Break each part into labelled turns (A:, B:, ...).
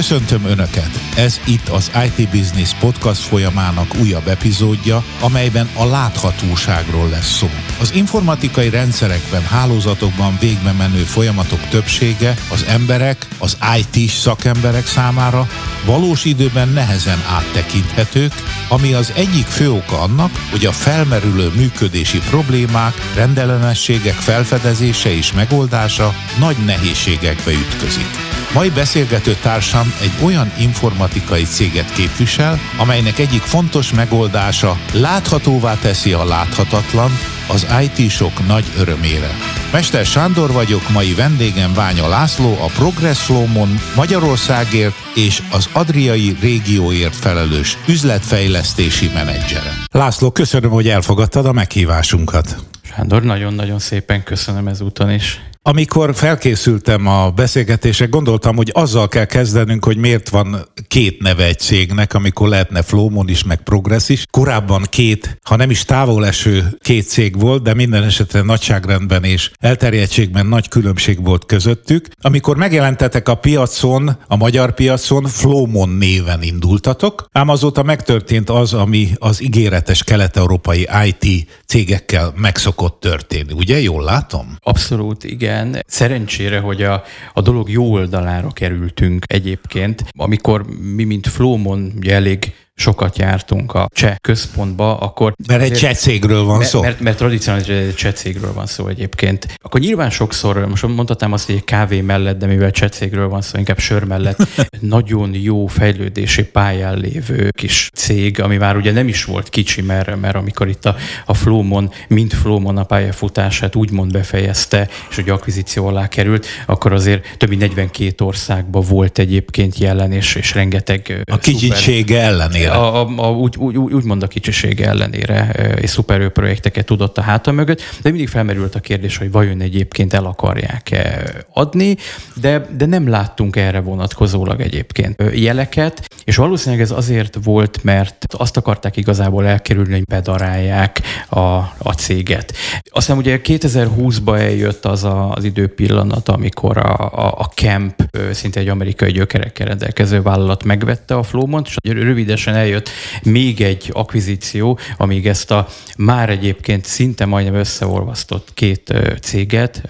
A: Köszöntöm Önöket! Ez itt az IT Business Podcast folyamának újabb epizódja, amelyben a láthatóságról lesz szó. Az informatikai rendszerekben, hálózatokban végbe menő folyamatok többsége az emberek, az IT szakemberek számára valós időben nehezen áttekinthetők, ami az egyik fő oka annak, hogy a felmerülő működési problémák, rendellenességek felfedezése és megoldása nagy nehézségekbe ütközik. Mai beszélgető társam egy olyan informatikai céget képvisel, amelynek egyik fontos megoldása láthatóvá teszi a láthatatlan, az IT-sok nagy örömére. Mester Sándor vagyok, mai vendégem Ványa László, a Progress Flow-mon Magyarországért és az Adriai régióért felelős üzletfejlesztési menedzsere. László, köszönöm, hogy elfogadtad a meghívásunkat.
B: Sándor, nagyon-nagyon szépen köszönöm ezúton is.
A: Amikor felkészültem a beszélgetésre, gondoltam, hogy azzal kell kezdenünk, hogy miért van két neve egy cégnek, amikor lehetne Flowmon is, meg Progress is. Korábban két, ha nem is távol eső két cég volt, de minden esetre nagyságrendben és elterjedtségben nagy különbség volt közöttük. Amikor megjelentetek a piacon, a magyar piacon, Flowmon néven indultatok, ám azóta megtörtént az, ami az ígéretes kelet-európai IT cégekkel megszokott történni. Ugye, jól látom?
B: Abszolút, igen igen. Szerencsére, hogy a, a dolog jó oldalára kerültünk egyébként. Amikor mi, mint Flowmon, ugye elég sokat jártunk a cseh központba, akkor...
A: Mert egy cseh cégről van szó.
B: Mert, mert tradicionális egy cseh cégről van szó egyébként. Akkor nyilván sokszor, most mondhatnám azt, hogy egy kávé mellett, de mivel cseh cégről van szó, inkább sör mellett, nagyon jó fejlődési pályán lévő kis cég, ami már ugye nem is volt kicsi, mert, mert amikor itt a, a Flowmon, mint Flowmon a pályafutását úgymond befejezte, és hogy akvizíció alá került, akkor azért több mint 42 országban volt egyébként jelen, és, és rengeteg...
A: A kicsisége ellenére
B: a, a, a, úgy, úgy, úgy mond a kicsisége ellenére és szuperő projekteket tudott a háta mögött, de mindig felmerült a kérdés, hogy vajon egyébként el akarják-e adni, de, de nem láttunk erre vonatkozólag egyébként jeleket, és valószínűleg ez azért volt, mert azt akarták igazából elkerülni, hogy bedarálják a, a céget. Aztán ugye 2020-ba eljött az a, az időpillanat, amikor a, a, a Camp, szinte egy amerikai gyökerekkel rendelkező vállalat megvette a Flowmont, és rövidesen eljött még egy akvizíció, amíg ezt a már egyébként szinte majdnem összeolvasztott két céget,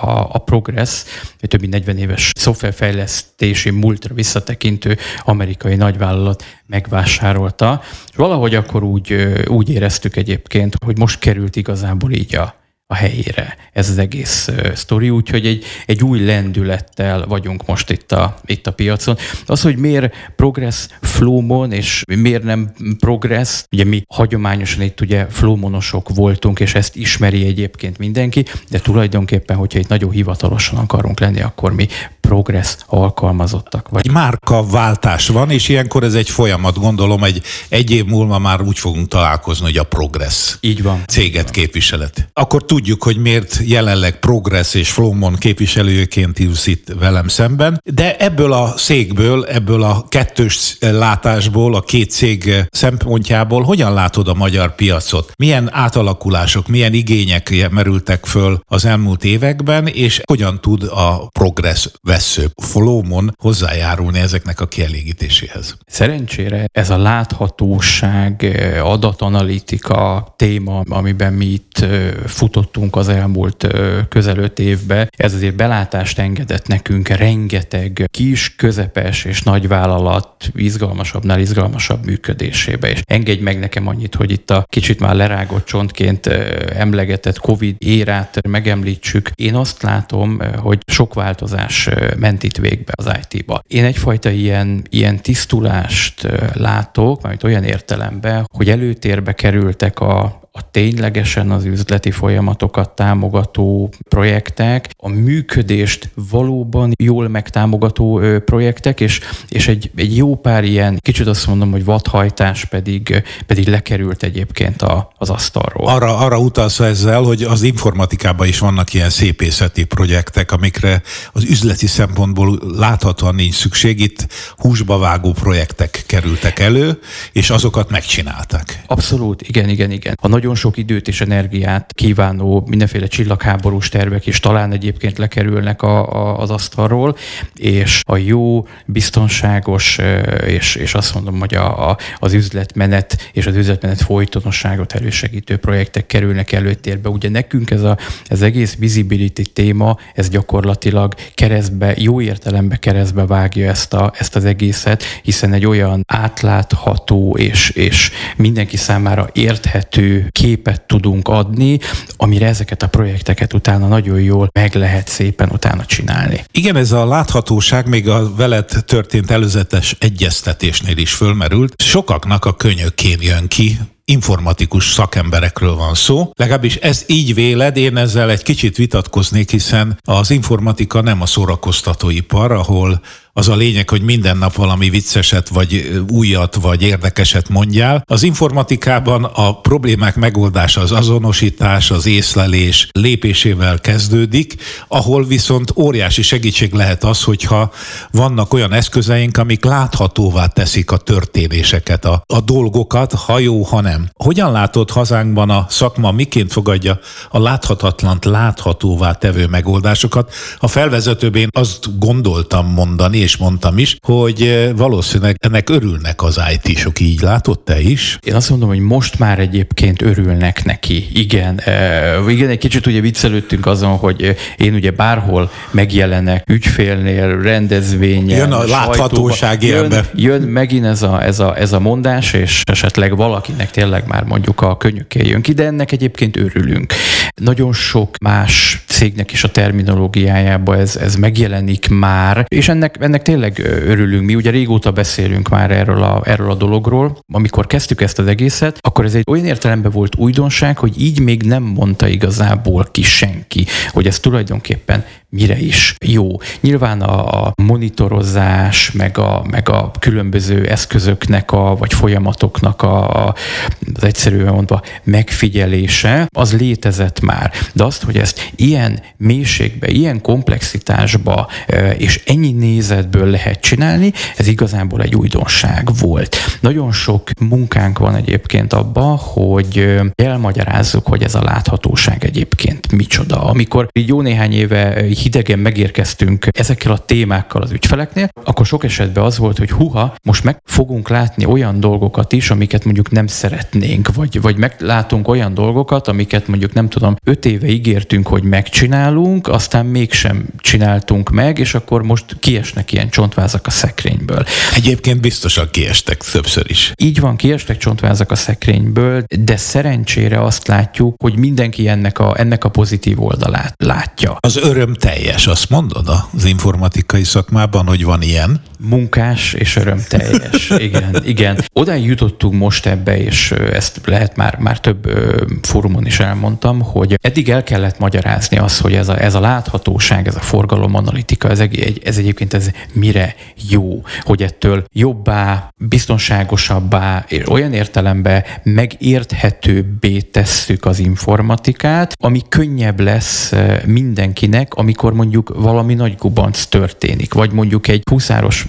B: a, a Progress, egy többi 40 éves szoftverfejlesztési múltra visszatekintő amerikai nagyvállalat megvásárolta. És valahogy akkor úgy, úgy éreztük egyébként, hogy most került igazából így a, a helyére ez az egész sztori, úgyhogy egy, egy új lendülettel vagyunk most itt a, itt a piacon. Az, hogy miért progress flowmon, és miért nem progress, ugye mi hagyományosan itt ugye flowmonosok voltunk, és ezt ismeri egyébként mindenki, de tulajdonképpen, hogyha itt nagyon hivatalosan akarunk lenni, akkor mi progress alkalmazottak.
A: Vagy. Egy márka váltás van, és ilyenkor ez egy folyamat, gondolom, egy, egy év múlva már úgy fogunk találkozni, hogy a progress
B: Így van.
A: céget
B: így van.
A: képviselet. Akkor tudjuk, hogy miért jelenleg progress és Flowmon képviselőként ülsz itt velem szemben, de ebből a székből, ebből a kettős látásból, a két cég szempontjából hogyan látod a magyar piacot? Milyen átalakulások, milyen igények merültek föl az elmúlt években, és hogyan tud a progress vesző Flowmon hozzájárulni ezeknek a kielégítéséhez?
B: Szerencsére ez a láthatóság, adatanalitika téma, amiben mi itt futottunk az elmúlt közel öt évbe, ez azért belátást engedett nekünk rengeteg kis, közepes és nagy vállalat izgalmasabbnál izgalmasabb működésébe. És engedj meg nekem annyit, hogy itt a kicsit már lerágott csontként emlegetett COVID érát megemlítsük. Én azt látom, hogy sok változás ment itt végbe az IT-ba. Én egyfajta ilyen, ilyen tisztulást látok, majd olyan értelemben, hogy előtérbe kerültek a, a ténylegesen az üzleti folyamatokat támogató projektek, a működést valóban jól megtámogató projektek, és, és egy, egy jó pár ilyen, kicsit azt mondom, hogy vadhajtás pedig, pedig lekerült egyébként a, az asztalról.
A: Arra, arra utalsz ezzel, hogy az informatikában is vannak ilyen szépészeti projektek, amikre az üzleti szempontból láthatóan nincs szükség. Itt húsba vágó projektek kerültek elő, és azokat megcsinálták.
B: Abszolút, igen, igen, igen. A nagy nagyon sok időt és energiát kívánó mindenféle csillagháborús tervek is talán egyébként lekerülnek a, a, az asztalról, és a jó, biztonságos, és, és azt mondom, hogy a, a, az üzletmenet és az üzletmenet folytonosságot elősegítő projektek kerülnek előtérbe. Ugye nekünk ez a, ez egész visibility téma, ez gyakorlatilag keresztbe, jó értelembe keresztbe vágja ezt, a, ezt az egészet, hiszen egy olyan átlátható és, és mindenki számára érthető képet tudunk adni, amire ezeket a projekteket utána nagyon jól meg lehet szépen utána csinálni.
A: Igen, ez a láthatóság még a veled történt előzetes egyeztetésnél is fölmerült. Sokaknak a könyökén jön ki, informatikus szakemberekről van szó. Legalábbis ez így véled, én ezzel egy kicsit vitatkoznék, hiszen az informatika nem a szórakoztatóipar, ahol az a lényeg, hogy minden nap valami vicceset, vagy újat, vagy érdekeset mondjál. Az informatikában a problémák megoldása az azonosítás, az észlelés lépésével kezdődik, ahol viszont óriási segítség lehet az, hogyha vannak olyan eszközeink, amik láthatóvá teszik a történéseket, a, a dolgokat, ha jó, ha nem. Hogyan látod hazánkban a szakma, miként fogadja a láthatatlant láthatóvá tevő megoldásokat? A felvezetőben azt gondoltam mondani, és mondtam is, hogy valószínűleg ennek örülnek az IT-sok, így látod te is?
B: Én azt mondom, hogy most már egyébként örülnek neki. Igen, igen, egy kicsit ugye viccelődtünk azon, hogy én ugye bárhol megjelenek ügyfélnél, rendezvényen,
A: Jön a láthatóság
B: jön, jön megint ez a, ez, a, ez a mondás, és esetleg valakinek tényleg már mondjuk a könnyűké jön ki, de ennek egyébként örülünk. Nagyon sok más cégnek is a terminológiájába ez, ez megjelenik már, és ennek, ennek tényleg örülünk. Mi ugye régóta beszélünk már erről a, erről a dologról. Amikor kezdtük ezt az egészet, akkor ez egy olyan értelemben volt újdonság, hogy így még nem mondta igazából ki senki, hogy ez tulajdonképpen mire is jó. Nyilván a monitorozás, meg a, meg a különböző eszközöknek, a, vagy folyamatoknak a, az egyszerűen mondva megfigyelése, az létezett már. De azt, hogy ezt ilyen mélységbe, ilyen komplexitásba és ennyi nézetből lehet csinálni, ez igazából egy újdonság volt. Nagyon sok munkánk van egyébként abba, hogy elmagyarázzuk, hogy ez a láthatóság egyébként micsoda. Amikor jó néhány éve hidegen megérkeztünk ezekkel a témákkal az ügyfeleknél, akkor sok esetben az volt, hogy huha, most meg fogunk látni olyan dolgokat is, amiket mondjuk nem szeretnénk, vagy, vagy meglátunk olyan dolgokat, amiket mondjuk nem tudom, öt éve ígértünk, hogy megcsinálunk, aztán mégsem csináltunk meg, és akkor most kiesnek ilyen csontvázak a szekrényből.
A: Egyébként biztosan kiestek többször is.
B: Így van, kiestek csontvázak a szekrényből, de szerencsére azt látjuk, hogy mindenki ennek a, ennek a pozitív oldalát látja.
A: Az öröm teljes, azt mondod az informatikai szakmában, hogy van ilyen?
B: Munkás és örömteljes. igen, igen. Oda jutottunk most ebbe, és ezt lehet már, már több fórumon is elmondtam, hogy eddig el kellett magyarázni azt, hogy ez a, ez a láthatóság, ez a forgalomanalitika, ez, egy, ez egyébként ez mire jó, hogy ettől jobbá, biztonságosabbá, és olyan értelemben megérthetőbbé tesszük az informatikát, ami könnyebb lesz mindenkinek, amikor mondjuk valami nagy gubanc történik, vagy mondjuk egy húszáros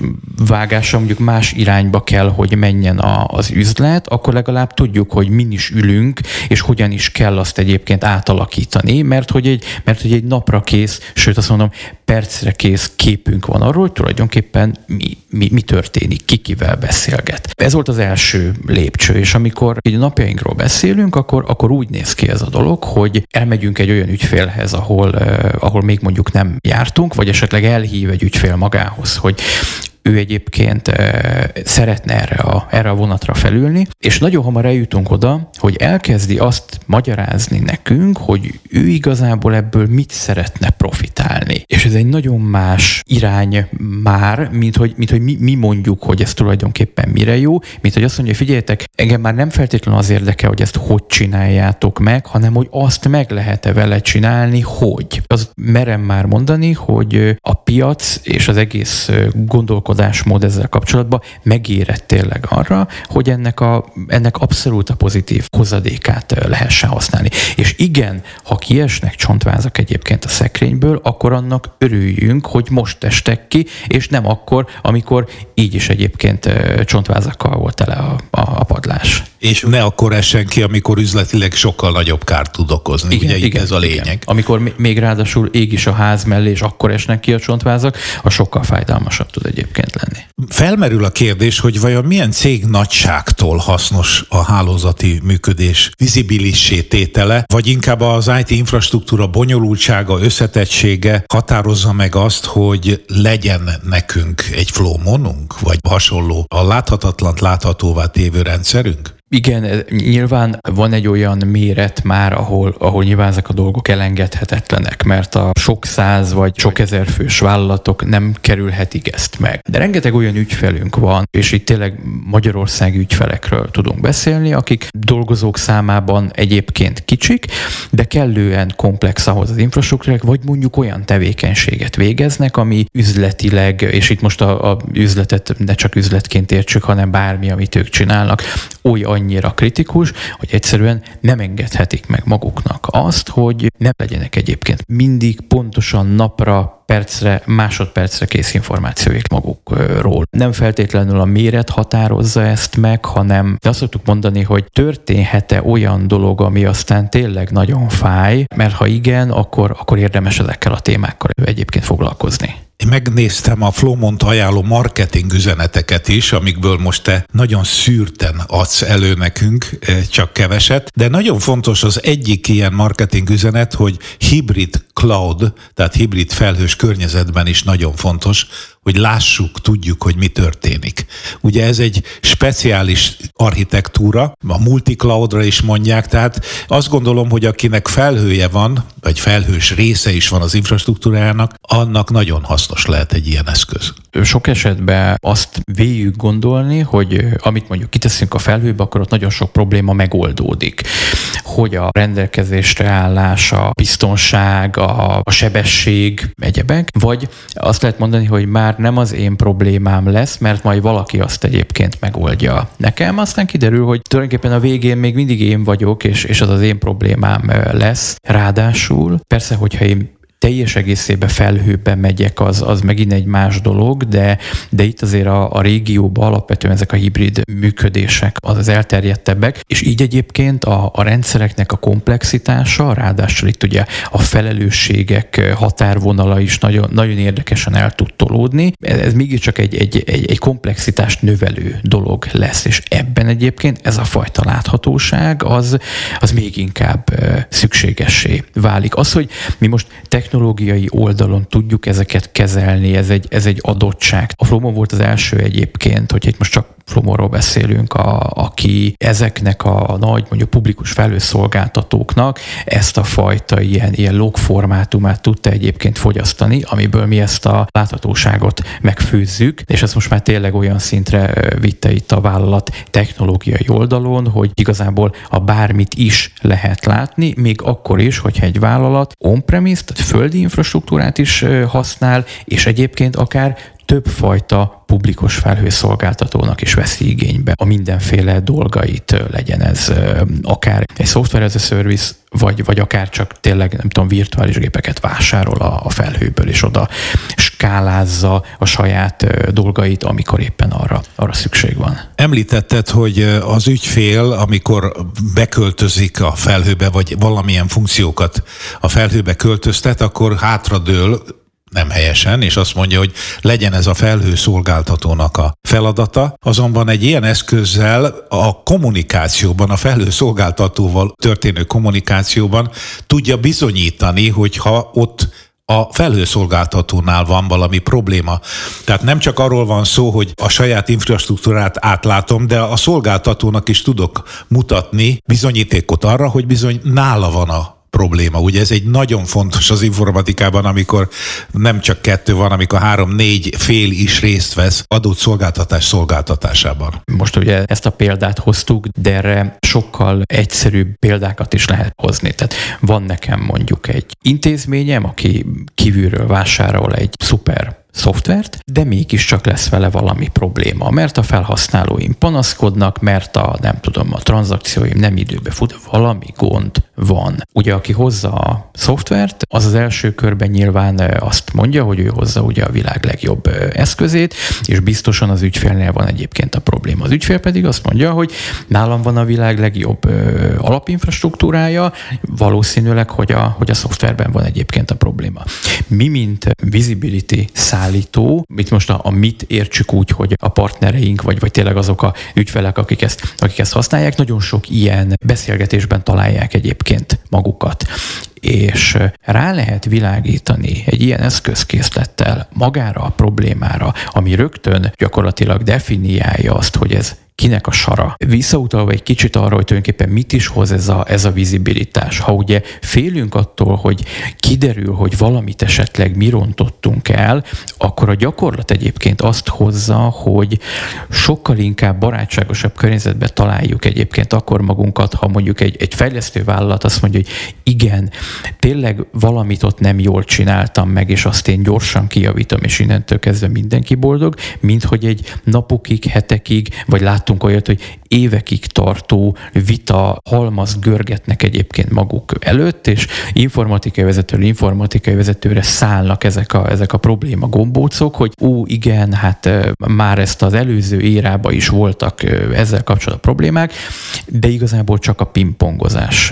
B: vágása mondjuk más irányba kell, hogy menjen a, az üzlet, akkor legalább tudjuk, hogy min is ülünk, és hogyan is kell azt egyébként átalakítani, mert hogy egy, mert hogy egy napra kész, sőt azt mondom, percre kész képünk van arról, hogy tulajdonképpen mi, mi, mi történik, ki kivel beszélget. Ez volt az első lépcső, és amikor így a napjainkról beszélünk, akkor, akkor úgy néz ki ez a dolog, hogy elmegyünk egy olyan ügyfélhez, ahol, uh, ahol még mondjuk nem jártunk, vagy esetleg elhív egy ügyfél magához, hogy ő egyébként szeretne erre a, erre a vonatra felülni, és nagyon hamar eljutunk oda, hogy elkezdi azt magyarázni nekünk, hogy ő igazából ebből mit szeretne profitálni. És ez egy nagyon más irány már, mint hogy, mint hogy mi, mi mondjuk, hogy ez tulajdonképpen mire jó, mint hogy azt mondja, figyeljetek, engem már nem feltétlenül az érdekel, hogy ezt hogy csináljátok meg, hanem hogy azt meg lehet-e vele csinálni, hogy. Az merem már mondani, hogy a piac és az egész gondolkodás gondolkodásmód ezzel kapcsolatban megérett tényleg arra, hogy ennek, a, ennek abszolút a pozitív hozadékát lehessen használni. És igen, ha kiesnek csontvázak egyébként a szekrényből, akkor annak örüljünk, hogy most estek ki, és nem akkor, amikor így is egyébként csontvázakkal volt tele a, a, a padlás.
A: És ne akkor essen ki, amikor üzletileg sokkal nagyobb kárt tud okozni. Igen, Ugye igen, ez a lényeg. Igen.
B: Amikor még ráadásul ég is a ház mellé, és akkor esnek ki a csontvázak, a sokkal fájdalmasabb tud egyébként lenni.
A: Felmerül a kérdés, hogy vajon milyen cég nagyságtól hasznos a hálózati működés vizibilissé tétele, vagy inkább az IT infrastruktúra bonyolultsága, összetettsége határozza meg azt, hogy legyen nekünk egy flowmonunk, vagy hasonló a láthatatlant láthatóvá tévő rendszerünk?
B: Igen, nyilván van egy olyan méret már, ahol, ahol nyilván ezek a dolgok elengedhetetlenek, mert a sok száz vagy sok ezer fős vállalatok nem kerülhetik ezt meg. De rengeteg olyan ügyfelünk van, és itt tényleg Magyarország ügyfelekről tudunk beszélni, akik dolgozók számában egyébként kicsik, de kellően komplex ahhoz az infrastruktúrák, vagy mondjuk olyan tevékenységet végeznek, ami üzletileg, és itt most a, a üzletet ne csak üzletként értsük, hanem bármi, amit ők csinálnak, olyan annyira kritikus, hogy egyszerűen nem engedhetik meg maguknak azt, hogy nem legyenek egyébként mindig pontosan napra percre, másodpercre kész információik magukról. Nem feltétlenül a méret határozza ezt meg, hanem azt szoktuk mondani, hogy történhet-e olyan dolog, ami aztán tényleg nagyon fáj, mert ha igen, akkor, akkor érdemes ezekkel a témákkal egyébként foglalkozni.
A: Én megnéztem a Flowmont ajánló marketing üzeneteket is, amikből most te nagyon szűrten adsz elő nekünk, csak keveset, de nagyon fontos az egyik ilyen marketing üzenet, hogy hibrid cloud, tehát hibrid felhős környezetben is nagyon fontos, hogy lássuk, tudjuk, hogy mi történik. Ugye ez egy speciális architektúra, a multicloudra is mondják, tehát azt gondolom, hogy akinek felhője van, vagy felhős része is van az infrastruktúrájának, annak nagyon hasznos lehet egy ilyen eszköz.
B: Sok esetben azt véljük gondolni, hogy amit mondjuk kiteszünk a felhőbe, akkor ott nagyon sok probléma megoldódik. Hogy a rendelkezésre állás, a biztonság, a, a sebesség, egyebek, vagy azt lehet mondani, hogy már már nem az én problémám lesz, mert majd valaki azt egyébként megoldja nekem. Aztán kiderül, hogy tulajdonképpen a végén még mindig én vagyok, és, és az az én problémám lesz. Ráadásul, persze, hogyha én teljes egészében felhőbe megyek, az, az megint egy más dolog, de, de itt azért a, a régióban alapvetően ezek a hibrid működések az, az elterjedtebbek, és így egyébként a, a rendszereknek a komplexitása, ráadásul itt ugye a felelősségek határvonala is nagyon, nagyon érdekesen el tud tolódni. Ez, ez mégiscsak egy, egy, egy, egy komplexitást növelő dolog lesz, és ebben egyébként ez a fajta láthatóság az, az még inkább szükségessé válik. Az, hogy mi most technológiai technológiai oldalon tudjuk ezeket kezelni, ez egy, ez egy adottság. A Flomo volt az első egyébként, hogy itt most csak Flomorról beszélünk, a, aki ezeknek a nagy, mondjuk publikus felhőszolgáltatóknak ezt a fajta ilyen, ilyen log formátumát tudta egyébként fogyasztani, amiből mi ezt a láthatóságot megfőzzük, és ez most már tényleg olyan szintre vitte itt a vállalat technológiai oldalon, hogy igazából a bármit is lehet látni, még akkor is, hogyha egy vállalat on-premise, tehát földi infrastruktúrát is használ, és egyébként akár többfajta publikus felhőszolgáltatónak is veszi igénybe a mindenféle dolgait, legyen ez akár egy software as a service, vagy, vagy akár csak tényleg, nem tudom, virtuális gépeket vásárol a, a felhőből, és oda skálázza a saját dolgait, amikor éppen arra, arra szükség van.
A: Említetted, hogy az ügyfél, amikor beköltözik a felhőbe, vagy valamilyen funkciókat a felhőbe költöztet, akkor hátradől nem helyesen, és azt mondja, hogy legyen ez a felhő szolgáltatónak a feladata. Azonban egy ilyen eszközzel a kommunikációban, a felhő szolgáltatóval történő kommunikációban tudja bizonyítani, hogy ha ott a felhőszolgáltatónál van valami probléma. Tehát nem csak arról van szó, hogy a saját infrastruktúrát átlátom, de a szolgáltatónak is tudok mutatni bizonyítékot arra, hogy bizony nála van a probléma. Ugye ez egy nagyon fontos az informatikában, amikor nem csak kettő van, amikor három-négy fél is részt vesz adott szolgáltatás szolgáltatásában.
B: Most ugye ezt a példát hoztuk, de erre sokkal egyszerűbb példákat is lehet hozni. Tehát van nekem mondjuk egy intézményem, aki kívülről vásárol egy szuper szoftvert, de mégiscsak lesz vele valami probléma, mert a felhasználóim panaszkodnak, mert a nem tudom, a tranzakcióim nem időbe fut, valami gond van. Ugye, aki hozza a szoftvert, az az első körben nyilván azt mondja, hogy ő hozza ugye a világ legjobb eszközét, és biztosan az ügyfélnél van egyébként a probléma. Az ügyfél pedig azt mondja, hogy nálam van a világ legjobb alapinfrastruktúrája, valószínűleg, hogy a, hogy a szoftverben van egyébként a probléma. Mi, mint visibility szállító, itt most a, a mit értsük úgy, hogy a partnereink, vagy, vagy tényleg azok a ügyfelek, akik ezt, akik ezt használják, nagyon sok ilyen beszélgetésben találják egyébként magukat. És rá lehet világítani egy ilyen eszközkészlettel magára a problémára, ami rögtön gyakorlatilag definiálja azt, hogy ez kinek a sara. Visszautalva egy kicsit arra, hogy tulajdonképpen mit is hoz ez a, ez a vizibilitás. Ha ugye félünk attól, hogy kiderül, hogy valamit esetleg mi rontottunk el, akkor a gyakorlat egyébként azt hozza, hogy sokkal inkább barátságosabb környezetben találjuk egyébként akkor magunkat, ha mondjuk egy, egy fejlesztő vállalat azt mondja, hogy igen, tényleg valamit ott nem jól csináltam meg, és azt én gyorsan kijavítom, és innentől kezdve mindenki boldog, mint hogy egy napokig, hetekig, vagy lát láttunk olyat, hogy évekig tartó vita halmaz görgetnek egyébként maguk előtt, és informatikai vezetőről informatikai vezetőre szállnak ezek a, ezek a probléma gombócok, hogy ó, igen, hát már ezt az előző érába is voltak ezzel kapcsolatban problémák, de igazából csak a pingpongozás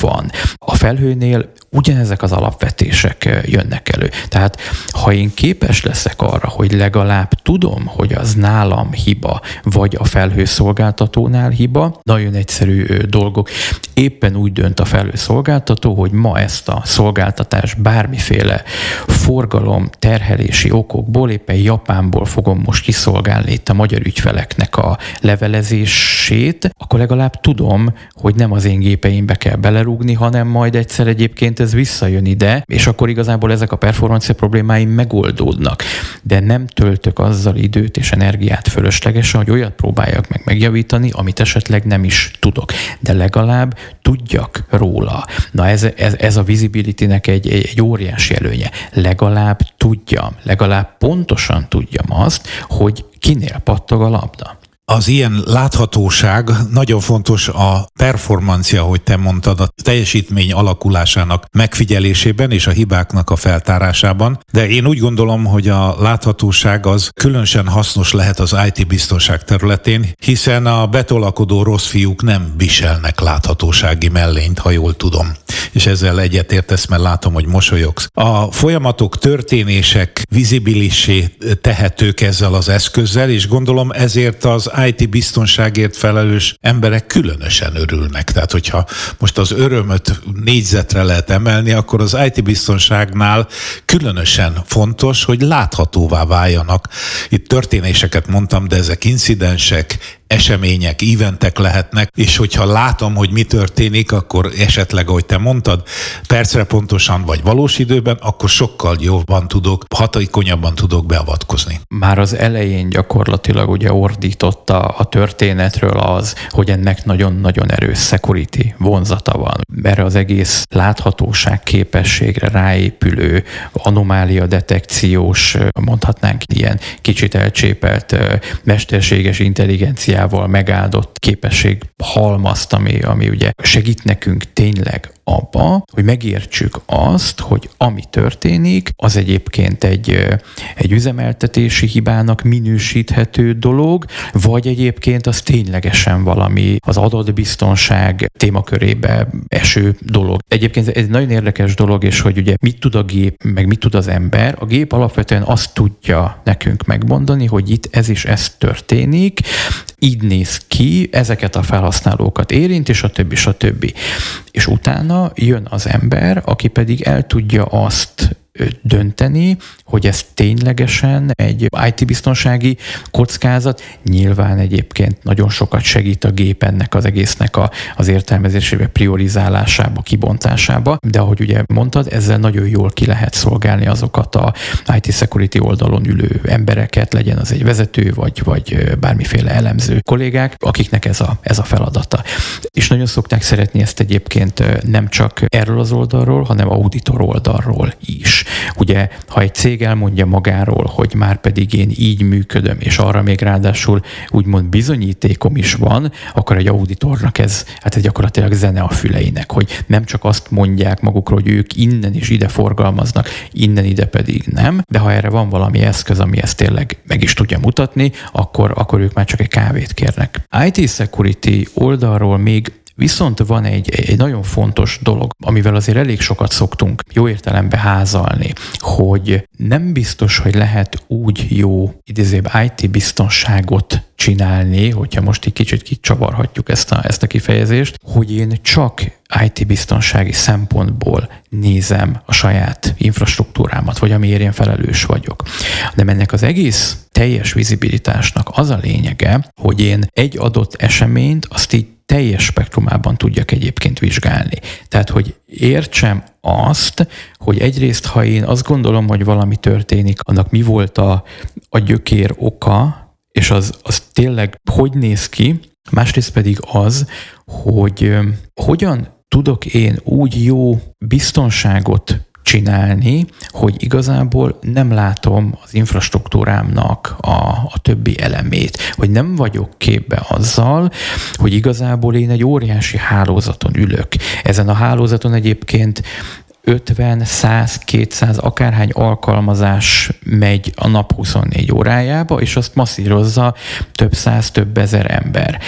B: van. A felhőnél ugyanezek az alapvetések jönnek elő. Tehát ha én képes leszek arra, hogy legalább tudom, hogy az nálam hiba, vagy a felhőszolgáltatónál hiba, nagyon egyszerű dolgok. Éppen úgy dönt a felhőszolgáltató, hogy ma ezt a szolgáltatást bármiféle forgalom, terhelési okokból, éppen Japánból fogom most kiszolgálni itt a magyar ügyfeleknek a levelezését, akkor legalább tudom, hogy nem az én gépeimbe kell belerúgni, hanem majd egyszer egyébként ez visszajön ide, és akkor igazából ezek a performancia problémáim megoldódnak. De nem töltök azzal időt és energiát fölöslegesen, hogy olyat próbáljak meg megjavítani, amit esetleg nem is tudok. De legalább tudjak róla. Na ez, ez, ez a visibility-nek egy, egy, egy óriási előnye. Legalább tudjam, legalább pontosan tudjam azt, hogy kinél pattog a labda.
A: Az ilyen láthatóság nagyon fontos a performancia, hogy te mondtad, a teljesítmény alakulásának megfigyelésében és a hibáknak a feltárásában, de én úgy gondolom, hogy a láthatóság az különösen hasznos lehet az IT biztonság területén, hiszen a betolakodó rossz fiúk nem viselnek láthatósági mellényt, ha jól tudom. És ezzel egyetértesz, mert látom, hogy mosolyogsz. A folyamatok, történések vizibilisé tehetők ezzel az eszközzel, és gondolom ezért az IT biztonságért felelős emberek különösen örülnek. Tehát, hogyha most az örömöt négyzetre lehet emelni, akkor az IT biztonságnál különösen fontos, hogy láthatóvá váljanak. Itt történéseket mondtam, de ezek incidensek, események, eventek lehetnek, és hogyha látom, hogy mi történik, akkor esetleg, ahogy te mondtad, percre pontosan vagy valós időben, akkor sokkal jobban tudok, hatékonyabban tudok beavatkozni.
B: Már az elején gyakorlatilag ugye ordított a, a történetről az, hogy ennek nagyon-nagyon erős security vonzata van. Erre az egész láthatóság képességre ráépülő anomália detekciós, mondhatnánk ilyen kicsit elcsépelt mesterséges intelligencia energiával megáldott képesség halmazt, ami, ami ugye segít nekünk tényleg abba, hogy megértsük azt, hogy ami történik, az egyébként egy, egy üzemeltetési hibának minősíthető dolog, vagy egyébként az ténylegesen valami az adatbiztonság témakörébe eső dolog. Egyébként ez egy nagyon érdekes dolog, és hogy ugye mit tud a gép, meg mit tud az ember. A gép alapvetően azt tudja nekünk megmondani, hogy itt ez is ez történik, így néz ki, ezeket a felhasználókat érint, és a többi, és a többi. És utána jön az ember, aki pedig el tudja azt dönteni, hogy ez ténylegesen egy IT-biztonsági kockázat. Nyilván egyébként nagyon sokat segít a gép ennek az egésznek a, az értelmezésébe, priorizálásába, kibontásába, de ahogy ugye mondtad, ezzel nagyon jól ki lehet szolgálni azokat a IT security oldalon ülő embereket, legyen az egy vezető, vagy, vagy bármiféle elemző kollégák, akiknek ez a, ez a feladata. És nagyon szokták szeretni ezt egyébként nem csak erről az oldalról, hanem auditor oldalról is. Ugye, ha egy cég elmondja magáról, hogy már pedig én így működöm, és arra még ráadásul úgymond bizonyítékom is van, akkor egy auditornak ez hát ez gyakorlatilag zene a füleinek, hogy nem csak azt mondják magukról, hogy ők innen is ide forgalmaznak, innen ide pedig nem, de ha erre van valami eszköz, ami ezt tényleg meg is tudja mutatni, akkor, akkor ők már csak egy kávét kérnek. IT security oldalról még Viszont van egy, egy nagyon fontos dolog, amivel azért elég sokat szoktunk jó értelembe házalni, hogy nem biztos, hogy lehet úgy jó idézőbb IT biztonságot csinálni, hogyha most egy kicsit kicsavarhatjuk ezt a, ezt a kifejezést, hogy én csak IT biztonsági szempontból nézem a saját infrastruktúrámat, vagy amiért én felelős vagyok. De ennek az egész teljes vizibilitásnak az a lényege, hogy én egy adott eseményt azt így teljes spektrumában tudjak egyébként vizsgálni. Tehát, hogy értsem azt, hogy egyrészt, ha én azt gondolom, hogy valami történik, annak mi volt a, a gyökér oka, és az, az tényleg hogy néz ki, másrészt pedig az, hogy hogyan tudok én úgy jó biztonságot csinálni, hogy igazából nem látom az infrastruktúrámnak a, a többi elemét, hogy nem vagyok képbe azzal, hogy igazából én egy óriási hálózaton ülök. Ezen a hálózaton egyébként 50, 100, 200, akárhány alkalmazás megy a nap 24 órájába, és azt masszírozza több száz, több ezer ember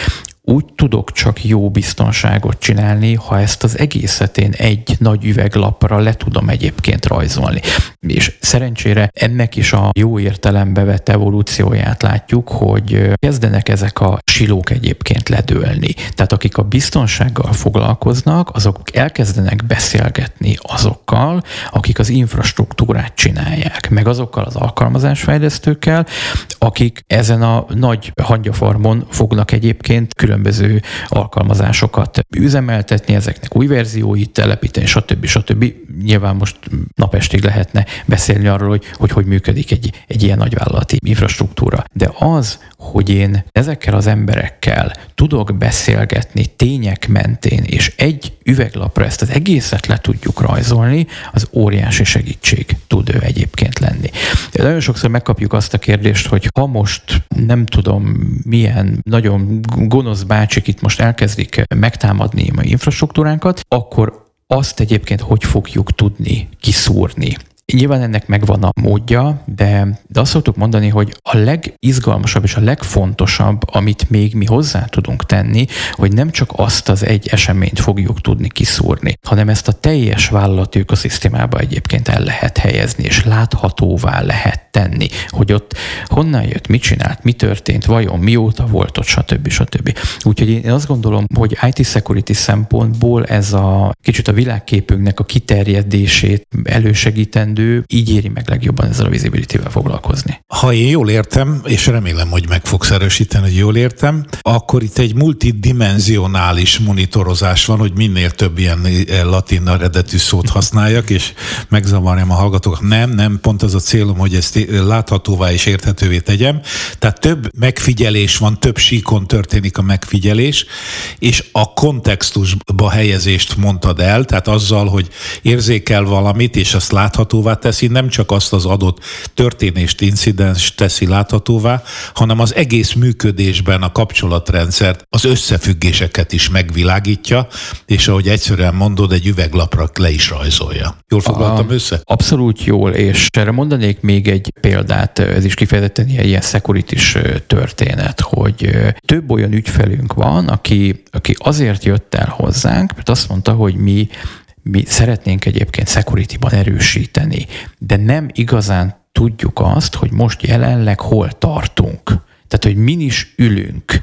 B: úgy tudok csak jó biztonságot csinálni, ha ezt az egészet én egy nagy üveglapra le tudom egyébként rajzolni. És szerencsére ennek is a jó értelembe vett evolúcióját látjuk, hogy kezdenek ezek a silók egyébként ledőlni. Tehát akik a biztonsággal foglalkoznak, azok elkezdenek beszélgetni azokkal, akik az infrastruktúrát csinálják, meg azokkal az alkalmazásfejlesztőkkel, akik ezen a nagy hangyafarmon fognak egyébként külön különböző alkalmazásokat üzemeltetni, ezeknek új verzióit telepíteni, stb. stb. Nyilván most napestig lehetne beszélni arról, hogy hogy, hogy működik egy, egy ilyen nagyvállalati infrastruktúra. De az, hogy én ezekkel az emberekkel tudok beszélgetni tények mentén, és egy üveglapra ezt az egészet le tudjuk rajzolni, az óriási segítség tud ő egyébként lenni. De nagyon sokszor megkapjuk azt a kérdést, hogy ha most nem tudom milyen nagyon gonosz bácsik itt most elkezdik megtámadni a infrastruktúránkat, akkor azt egyébként hogy fogjuk tudni kiszúrni. Nyilván ennek megvan a módja, de, de azt szoktuk mondani, hogy a legizgalmasabb és a legfontosabb, amit még mi hozzá tudunk tenni, hogy nem csak azt az egy eseményt fogjuk tudni kiszúrni, hanem ezt a teljes vállalati ökoszisztémába egyébként el lehet helyezni, és láthatóvá lehet tenni, hogy ott honnan jött, mit csinált, mi történt, vajon mióta volt ott, stb. stb. Úgyhogy én azt gondolom, hogy IT security szempontból ez a kicsit a világképünknek a kiterjedését elősegítendő teendő, így éri meg legjobban ezzel a visibility-vel foglalkozni.
A: Ha én jól értem, és remélem, hogy meg fogsz erősíteni, hogy jól értem, akkor itt egy multidimenzionális monitorozás van, hogy minél több ilyen eh, latin eredetű szót használjak, és megzavarjam a hallgatókat. Nem, nem, pont az a célom, hogy ezt láthatóvá és érthetővé tegyem. Tehát több megfigyelés van, több síkon történik a megfigyelés, és a kontextusba helyezést mondtad el, tehát azzal, hogy érzékel valamit, és azt láthatóvá láthatóvá teszi, nem csak azt az adott történést, incidens teszi láthatóvá, hanem az egész működésben a kapcsolatrendszert, az összefüggéseket is megvilágítja, és ahogy egyszerűen mondod, egy üveglapra le is rajzolja. Jól foglaltam a, össze?
B: Abszolút jól, és erre mondanék még egy példát, ez is kifejezetten ilyen, ilyen security történet, hogy több olyan ügyfelünk van, aki, aki azért jött el hozzánk, mert azt mondta, hogy mi mi szeretnénk egyébként security-ban erősíteni, de nem igazán tudjuk azt, hogy most jelenleg hol tartunk. Tehát, hogy min is ülünk.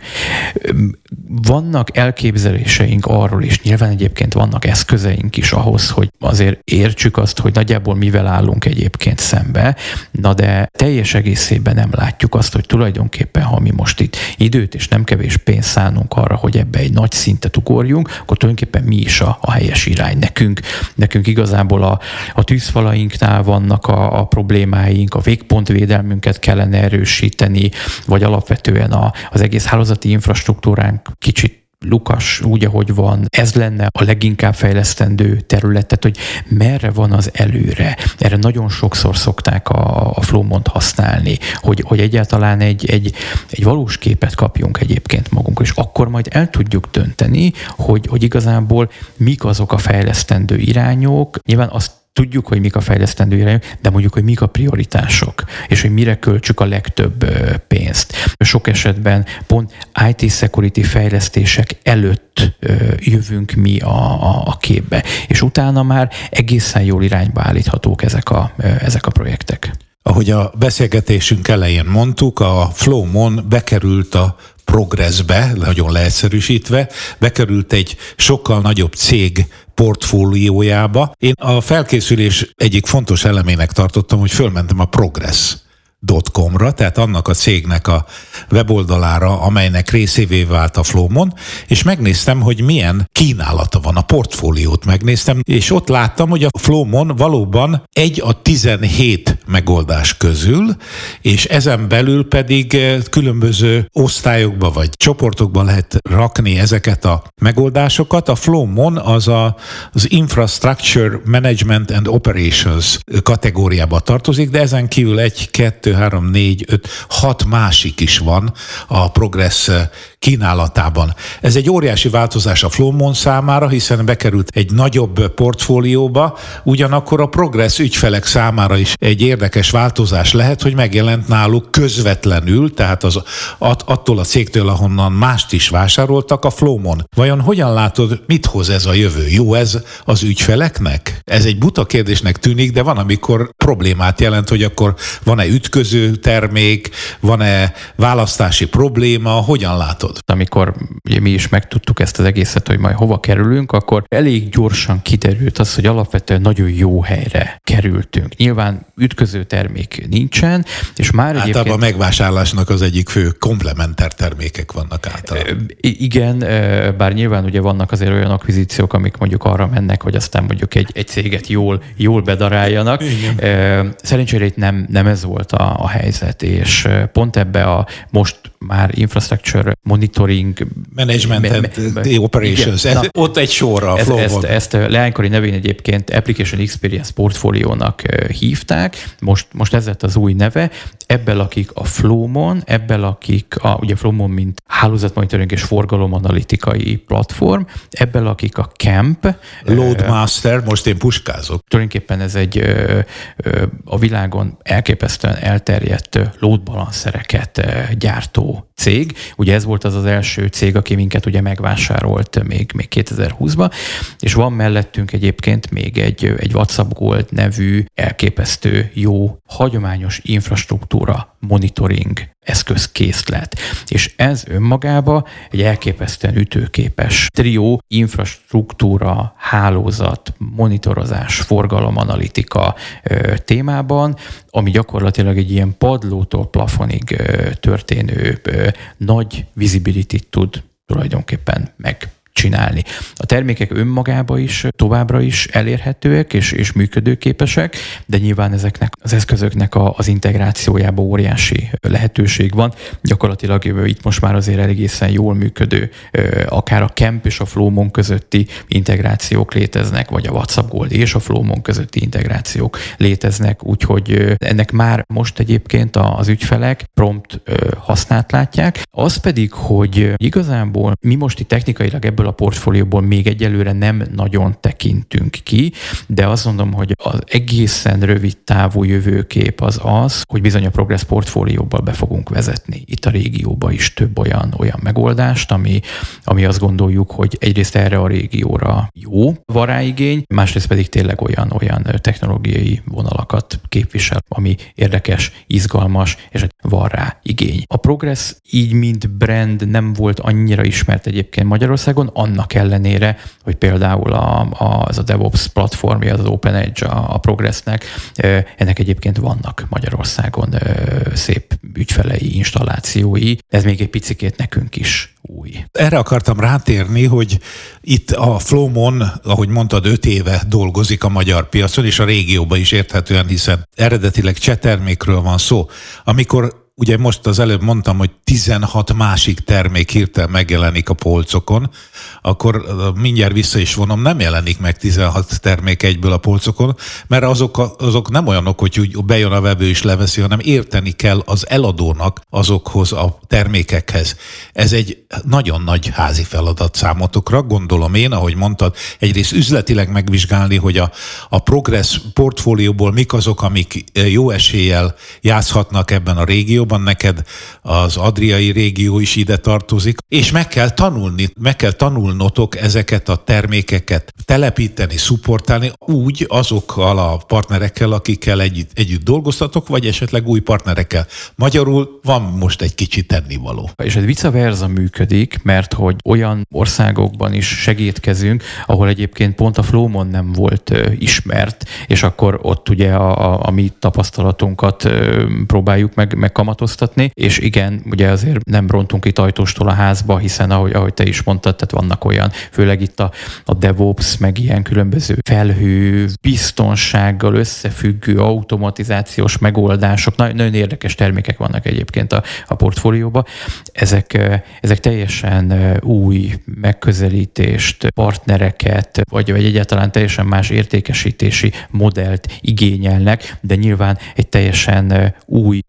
B: Vannak elképzeléseink arról is, nyilván egyébként vannak eszközeink is ahhoz, hogy azért értsük azt, hogy nagyjából mivel állunk egyébként szembe, na de teljes egészében nem látjuk azt, hogy tulajdonképpen, ha mi most itt időt és nem kevés pénzt szánunk arra, hogy ebbe egy nagy szintet ugorjunk, akkor tulajdonképpen mi is a, a helyes irány. Nekünk, nekünk igazából a, a tűzfalainknál vannak a, a problémáink, a végpontvédelmünket kellene erősíteni, vagy alapvetően a, az egész hálózati infrastruktúránk kicsit Lukas úgy, ahogy van, ez lenne a leginkább fejlesztendő terület, tehát hogy merre van az előre. Erre nagyon sokszor szokták a, a Flowmont használni, hogy, hogy egyáltalán egy, egy, egy valós képet kapjunk egyébként magunk, és akkor majd el tudjuk dönteni, hogy, hogy igazából mik azok a fejlesztendő irányok. Nyilván azt tudjuk, hogy mik a fejlesztendő irányok, de mondjuk, hogy mik a prioritások, és hogy mire költsük a legtöbb pénzt. Sok esetben pont IT security fejlesztések előtt jövünk mi a, a, a képbe, és utána már egészen jól irányba állíthatók ezek a, ezek a projektek.
A: Ahogy a beszélgetésünk elején mondtuk, a Flowmon bekerült a progressbe, nagyon leegyszerűsítve, bekerült egy sokkal nagyobb cég portfóliójába. Én a felkészülés egyik fontos elemének tartottam, hogy fölmentem a Progress .com-ra, tehát annak a cégnek a weboldalára, amelynek részévé vált a Flowmon, és megnéztem, hogy milyen kínálata van, a portfóliót megnéztem, és ott láttam, hogy a Flowmon valóban egy a 17 megoldás közül, és ezen belül pedig eh, különböző osztályokba vagy csoportokba lehet rakni ezeket a megoldásokat. A Flowmon az a, az Infrastructure Management and Operations kategóriába tartozik, de ezen kívül egy, kettő, három, négy, öt, hat másik is van a Progress kínálatában. Ez egy óriási változás a Flowmon számára, hiszen bekerült egy nagyobb portfólióba, ugyanakkor a Progress ügyfelek számára is egy érdekes változás lehet, hogy megjelent náluk közvetlenül, tehát az, attól a cégtől, ahonnan mást is vásároltak, a Flowmon. Vajon hogyan látod, mit hoz ez a jövő? Jó ez az ügyfeleknek? Ez egy buta kérdésnek tűnik, de van, amikor problémát jelent, hogy akkor van-e ütköző termék, van-e választási probléma, hogyan látod?
B: Amikor ugye mi is megtudtuk ezt az egészet, hogy majd hova kerülünk, akkor elég gyorsan kiderült az, hogy alapvetően nagyon jó helyre kerültünk. Nyilván ütköző termék nincsen, és már
A: Általában egyébként... a megvásárlásnak az egyik fő komplementer termékek vannak általában.
B: Igen, bár nyilván ugye vannak azért olyan akvizíciók, amik mondjuk arra mennek, hogy aztán mondjuk egy, egy céget jól, jól bedaráljanak. Igen. Szerencsére itt nem, nem ez volt a, a helyzet, és pont ebbe a most már infrastructure monitoring
A: management me, and the operations. Igen, ez, na, ott egy sorra a
B: ez, ezt, ezt leánykori nevén egyébként Application Experience Portfolio-nak hívták, most, most ez lett az új neve, ebből lakik a Flowmon, ebből lakik a, ugye Flowmon, mint hálózatmonitoring és forgalomanalitikai platform, ebből lakik a Camp.
A: Loadmaster, most én puskázok.
B: Tulajdonképpen ez egy a világon elképesztően elterjedt loadbalancereket gyártó cég. Ugye ez volt az az első cég, aki minket ugye megvásárolt még, még 2020-ban, és van mellettünk egyébként még egy, egy WhatsApp Gold nevű elképesztő jó hagyományos infrastruktúra monitoring eszközkészlet. És ez önmagába egy elképesztően ütőképes trió, infrastruktúra, hálózat, monitorozás, forgalomanalitika témában, ami gyakorlatilag egy ilyen padlótól plafonig történő nagy visibility tud tulajdonképpen meg csinálni. A termékek önmagába is továbbra is elérhetőek és, és működőképesek, de nyilván ezeknek az eszközöknek a, az integrációjába óriási lehetőség van. Gyakorlatilag itt most már azért egészen jól működő, akár a Camp és a Flowmon közötti integrációk léteznek, vagy a WhatsApp Gold és a Flowmon közötti integrációk léteznek, úgyhogy ennek már most egyébként az ügyfelek prompt hasznát látják. Az pedig, hogy igazából mi most itt technikailag ebből ebből a portfólióból még egyelőre nem nagyon tekintünk ki, de azt mondom, hogy az egészen rövid távú jövőkép az az, hogy bizony a Progress portfólióból be fogunk vezetni itt a régióba is több olyan, olyan megoldást, ami, ami azt gondoljuk, hogy egyrészt erre a régióra jó varáigény, másrészt pedig tényleg olyan, olyan technológiai vonalakat képvisel, ami érdekes, izgalmas, és van rá igény. A Progress így, mint brand nem volt annyira ismert egyébként Magyarországon, annak ellenére, hogy például a, a, az a DevOps platformja, az Open Edge a, a Progressnek, ennek egyébként vannak Magyarországon szép ügyfelei, installációi. Ez még egy picikét nekünk is új.
A: Erre akartam rátérni, hogy itt a Flowmon, ahogy mondtad, öt éve dolgozik a magyar piacon, és a régióban is érthetően, hiszen eredetileg csetermékről van szó. Amikor ugye most az előbb mondtam, hogy 16 másik termék hirtelen megjelenik a polcokon, akkor mindjárt vissza is vonom, nem jelenik meg 16 termék egyből a polcokon, mert azok, azok nem olyanok, hogy úgy bejön a vevő és leveszi, hanem érteni kell az eladónak azokhoz a termékekhez. Ez egy nagyon nagy házi feladat számotokra, gondolom én, ahogy mondtad, egyrészt üzletileg megvizsgálni, hogy a, a Progress portfólióból mik azok, amik jó eséllyel játszhatnak ebben a régióban, neked az adriai régió is ide tartozik, és meg kell tanulni, meg kell tanulnotok ezeket a termékeket telepíteni, szupportálni úgy azokkal a partnerekkel, akikkel együtt, együtt dolgoztatok, vagy esetleg új partnerekkel. Magyarul van most egy kicsit tennivaló.
B: És ez vice versa működik, mert hogy olyan országokban is segítkezünk, ahol egyébként pont a Flowmon nem volt ismert, és akkor ott ugye a, a, a mi tapasztalatunkat próbáljuk meg, megkamatoztatni, és igen, ugye azért nem rontunk itt ajtóstól a házba, hiszen ahogy, ahogy te is mondtad, tehát vannak olyan, főleg itt a, a DevOps, meg ilyen különböző felhő, biztonsággal összefüggő automatizációs megoldások, nagyon, nagyon érdekes termékek vannak egyébként a, a portfólióba. Ezek, ezek teljesen új megközelítést, partnereket, vagy, vagy egyáltalán teljesen más értékesítési modellt igényelnek, de nyilván egy teljesen új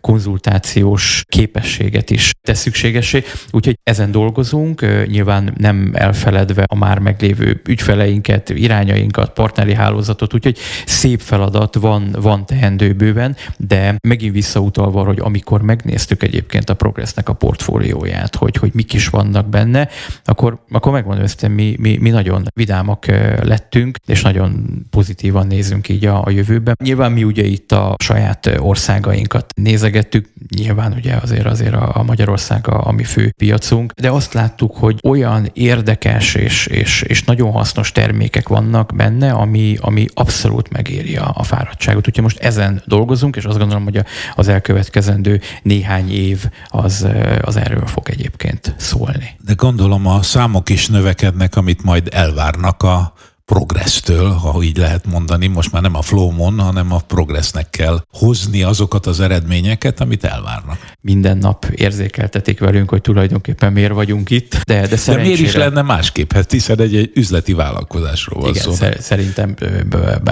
B: konzultációs képességet is tesz szükségesé. Úgyhogy ezen dolgozunk, nyilván nem elfeledve a már meglévő ügyfeleinket, irányainkat, partneri hálózatot, úgyhogy szép feladat van, van teendő bőven, de megint visszautalva, hogy amikor megnéztük egyébként a Progressnek a portfólióját, hogy, hogy mik is vannak benne, akkor, akkor megmondom hogy mi, mi, mi nagyon vidámak lettünk, és nagyon pozitívan nézünk így a, a jövőben. Nyilván mi ugye itt a saját országainkat nézegettük, nyilván ugye azért azért a, Magyarország a, a mi fő piacunk, de azt láttuk, hogy olyan érdekes és, és, és nagyon hasznos termékek vannak benne, ami, ami abszolút megéri a, a fáradtságot. Úgyhogy most ezen dolgozunk, és azt gondolom, hogy az elkövetkezendő néhány év az, az erről fog egyébként szólni.
A: De gondolom a számok is növekednek, amit majd elvárnak a progressztől, ha így lehet mondani, most már nem a flowmon, hanem a progressnek kell hozni azokat az eredményeket, amit elvárnak.
B: Minden nap érzékeltetik velünk, hogy tulajdonképpen miért vagyunk itt, de, de,
A: de miért is lenne másképp, hát hiszen egy, egy üzleti vállalkozásról van
B: Igen, szó. szerintem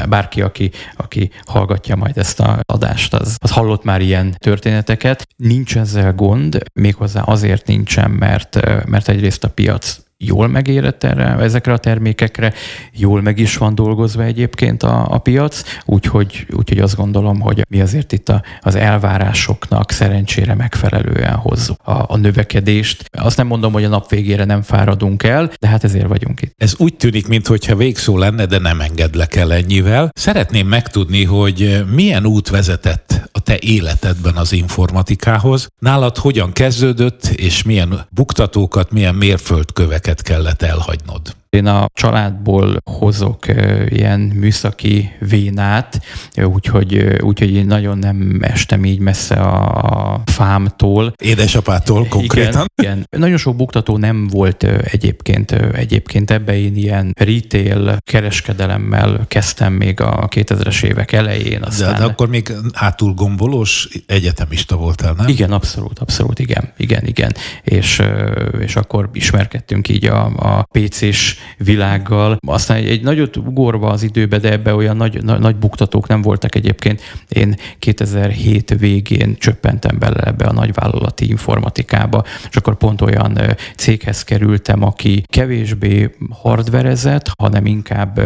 B: bárki, aki, aki hallgatja majd ezt a adást, az, az hallott már ilyen történeteket. Nincs ezzel gond, méghozzá azért nincsen, mert, mert egyrészt a piac jól megérett erre, ezekre a termékekre, jól meg is van dolgozva egyébként a, a piac, úgyhogy, úgyhogy azt gondolom, hogy mi azért itt a, az elvárásoknak szerencsére megfelelően hozzuk a, a növekedést. Azt nem mondom, hogy a nap végére nem fáradunk el, de hát ezért vagyunk itt.
A: Ez úgy tűnik, mintha végszó lenne, de nem engedlek el ennyivel. Szeretném megtudni, hogy milyen út vezetett a te életedben az informatikához. Nálad hogyan kezdődött, és milyen buktatókat, milyen mérföldköveket ezeket kellett elhagynod?
B: Én a családból hozok ilyen műszaki vénát, úgyhogy, úgyhogy én nagyon nem estem így messze a fámtól.
A: Édesapától konkrétan?
B: Igen, igen. Nagyon sok buktató nem volt egyébként, egyébként ebbe én ilyen retail kereskedelemmel kezdtem még a 2000-es évek elején.
A: Aztán... De, de akkor még hátul gombolós egyetemista voltál, nem?
B: Igen, abszolút, abszolút, igen, igen, igen. És, és akkor ismerkedtünk így a, a PC-s világgal. Aztán egy, egy nagyot ugorva az időbe, de ebbe olyan nagy, nagy, nagy buktatók nem voltak egyébként. Én 2007 végén csöppentem bele ebbe a nagyvállalati informatikába, és akkor pont olyan céghez kerültem, aki kevésbé hardverezett, hanem inkább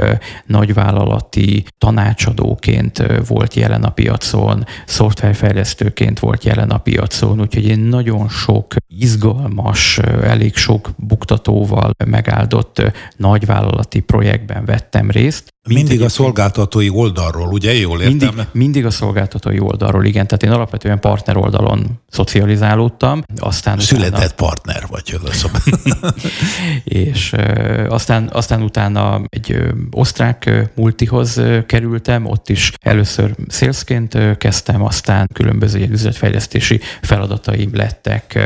B: nagyvállalati tanácsadóként volt jelen a piacon, szoftverfejlesztőként volt jelen a piacon, úgyhogy én nagyon sok izgalmas, elég sok buktatóval megáldott nagyvállalati projektben vettem részt,
A: mindig a szolgáltatói oldalról, ugye? Jól értem?
B: Mindig, mindig a szolgáltatói oldalról, igen. Tehát én alapvetően partner oldalon szocializálódtam. Aztán
A: Született utána... partner vagy.
B: és aztán, aztán utána egy osztrák multihoz kerültem, ott is először szélszként kezdtem, aztán különböző üzletfejlesztési feladataim lettek,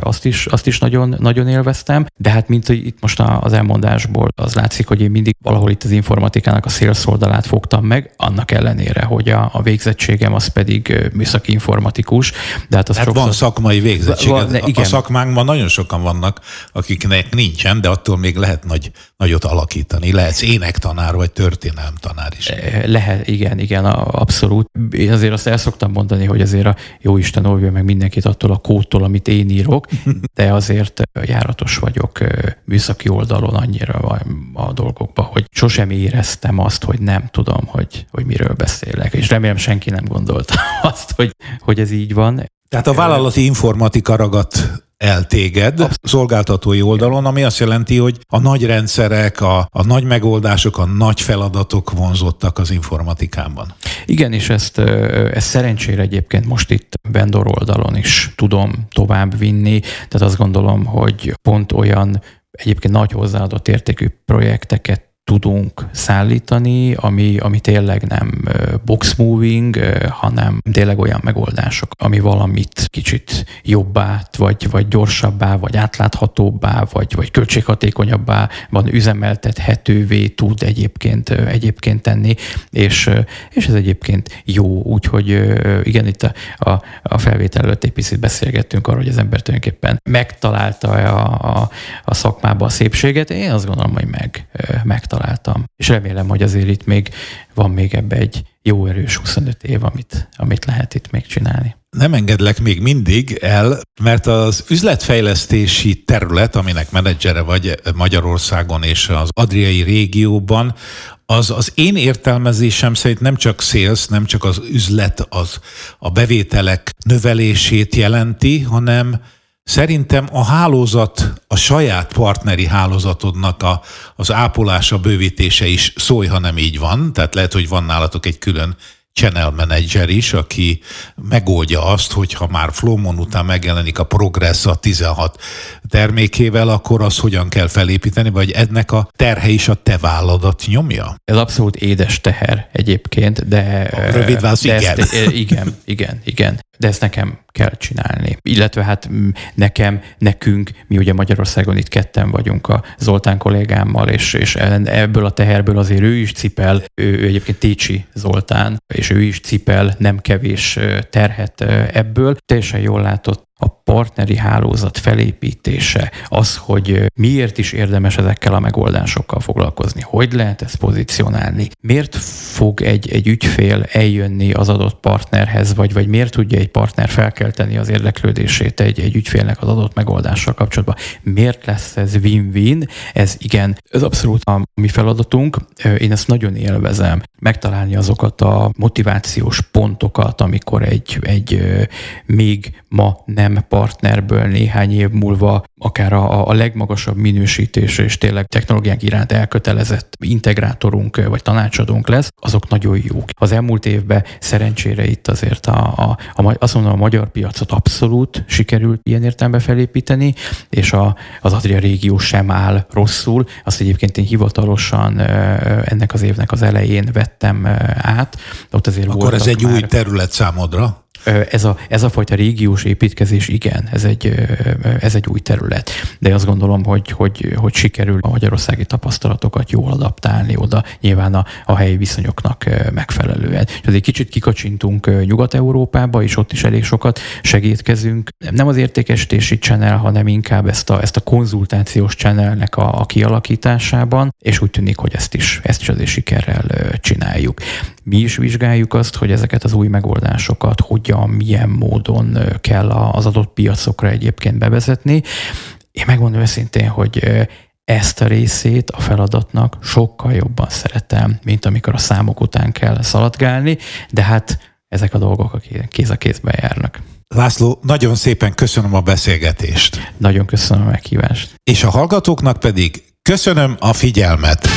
B: azt is, azt is nagyon, nagyon élveztem, de hát mint hogy itt most az elmondásból az látszik, hogy én mindig valahol itt az informatikának a sales oldalát fogtam meg, annak ellenére, hogy a, a végzettségem az pedig műszaki informatikus.
A: De hát, az hát sokszor... van szakmai végzettség. Van, ne, igen. A szakmánkban nagyon sokan vannak, akiknek nincsen, de attól még lehet nagy, nagyot alakítani. Lehetsz énektanár vagy történelemtanár is.
B: Lehet, igen, igen, abszolút. Én azért azt el szoktam mondani, hogy azért a jó Isten óvja meg mindenkit attól a kódtól, amit én írok, de azért járatos vagyok műszaki oldalon annyira a dolgokba, hogy sosem éreztem azt, hogy nem tudom, hogy, hogy miről beszélek. És remélem senki nem gondolta azt, hogy, hogy ez így van.
A: Tehát a vállalati informatika ragadt el téged a szolgáltatói oldalon, ami azt jelenti, hogy a nagy rendszerek, a, a nagy megoldások, a nagy feladatok vonzottak az informatikában.
B: Igen, és ezt, ezt szerencsére egyébként most itt vendor oldalon is tudom tovább vinni, tehát azt gondolom, hogy pont olyan egyébként nagy hozzáadott értékű projekteket tudunk szállítani, ami, ami tényleg nem box moving, hanem tényleg olyan megoldások, ami valamit kicsit jobbá, vagy, vagy gyorsabbá, vagy átláthatóbbá, vagy, vagy költséghatékonyabbá van üzemeltethetővé tud egyébként, egyébként tenni, és, és ez egyébként jó, úgyhogy igen, itt a, a, a felvétel előtt egy picit beszélgettünk arról, hogy az ember tulajdonképpen megtalálta a, a, a szakmába a szépséget, én azt gondolom, hogy meg, megtalálta találtam. És remélem, hogy azért itt még van még ebbe egy jó erős 25 év, amit, amit lehet itt még csinálni.
A: Nem engedlek még mindig el, mert az üzletfejlesztési terület, aminek menedzsere vagy Magyarországon és az Adriai régióban, az az én értelmezésem szerint nem csak sales, nem csak az üzlet, az a bevételek növelését jelenti, hanem Szerintem a hálózat, a saját partneri hálózatodnak a, az ápolása, bővítése is szólj, ha nem így van. Tehát lehet, hogy van nálatok egy külön channel manager is, aki megoldja azt, hogy ha már Flowmon után megjelenik a Progress a 16 termékével, akkor az hogyan kell felépíteni, vagy ennek a terhe is a te válladat nyomja?
B: Ez abszolút édes teher egyébként, de...
A: A rövid válasz, igen.
B: Ezt, igen, igen, igen de ezt nekem kell csinálni. Illetve hát nekem, nekünk, mi ugye Magyarországon itt ketten vagyunk a Zoltán kollégámmal, és, és ebből a teherből azért ő is cipel, ő, ő egyébként Técsi Zoltán, és ő is cipel nem kevés terhet ebből. Teljesen jól látott partneri hálózat felépítése, az, hogy miért is érdemes ezekkel a megoldásokkal foglalkozni, hogy lehet ezt pozícionálni, miért fog egy, egy ügyfél eljönni az adott partnerhez, vagy, vagy miért tudja egy partner felkelteni az érdeklődését egy, egy ügyfélnek az adott megoldással kapcsolatban, miért lesz ez win-win, ez igen, ez abszolút a mi feladatunk, én ezt nagyon élvezem, megtalálni azokat a motivációs pontokat, amikor egy, egy még ma nem partnerből néhány év múlva akár a, a legmagasabb minősítésre és tényleg technológiák iránt elkötelezett integrátorunk vagy tanácsadónk lesz, azok nagyon jók. Az elmúlt évben szerencsére itt azért a, a, a, azt mondom, a magyar piacot abszolút sikerült ilyen értelemben felépíteni, és a, az Adria régió sem áll rosszul. Azt egyébként én hivatalosan ennek az évnek az elején vettem át.
A: Ott azért Akkor ez egy már... új terület számodra?
B: Ez a, ez a fajta régiós építkezés, igen, ez egy, ez egy új terület. De azt gondolom, hogy, hogy, hogy sikerül a magyarországi tapasztalatokat jól adaptálni oda, nyilván a, a helyi viszonyoknak megfelelően. És azért kicsit kikacsintunk Nyugat-Európába, és ott is elég sokat segítkezünk. Nem az értékesítési channel, hanem inkább ezt a, ezt a konzultációs channelnek a, a kialakításában, és úgy tűnik, hogy ezt is, ezt is azért sikerrel csináljuk. Mi is vizsgáljuk azt, hogy ezeket az új megoldásokat hogyan, milyen módon kell az adott piacokra egyébként bevezetni. Én megmondom őszintén, hogy ezt a részét a feladatnak sokkal jobban szeretem, mint amikor a számok után kell szaladgálni, de hát ezek a dolgok kéz a kézben járnak.
A: László, nagyon szépen köszönöm a beszélgetést.
B: Nagyon köszönöm a meghívást.
A: És a hallgatóknak pedig köszönöm a figyelmet.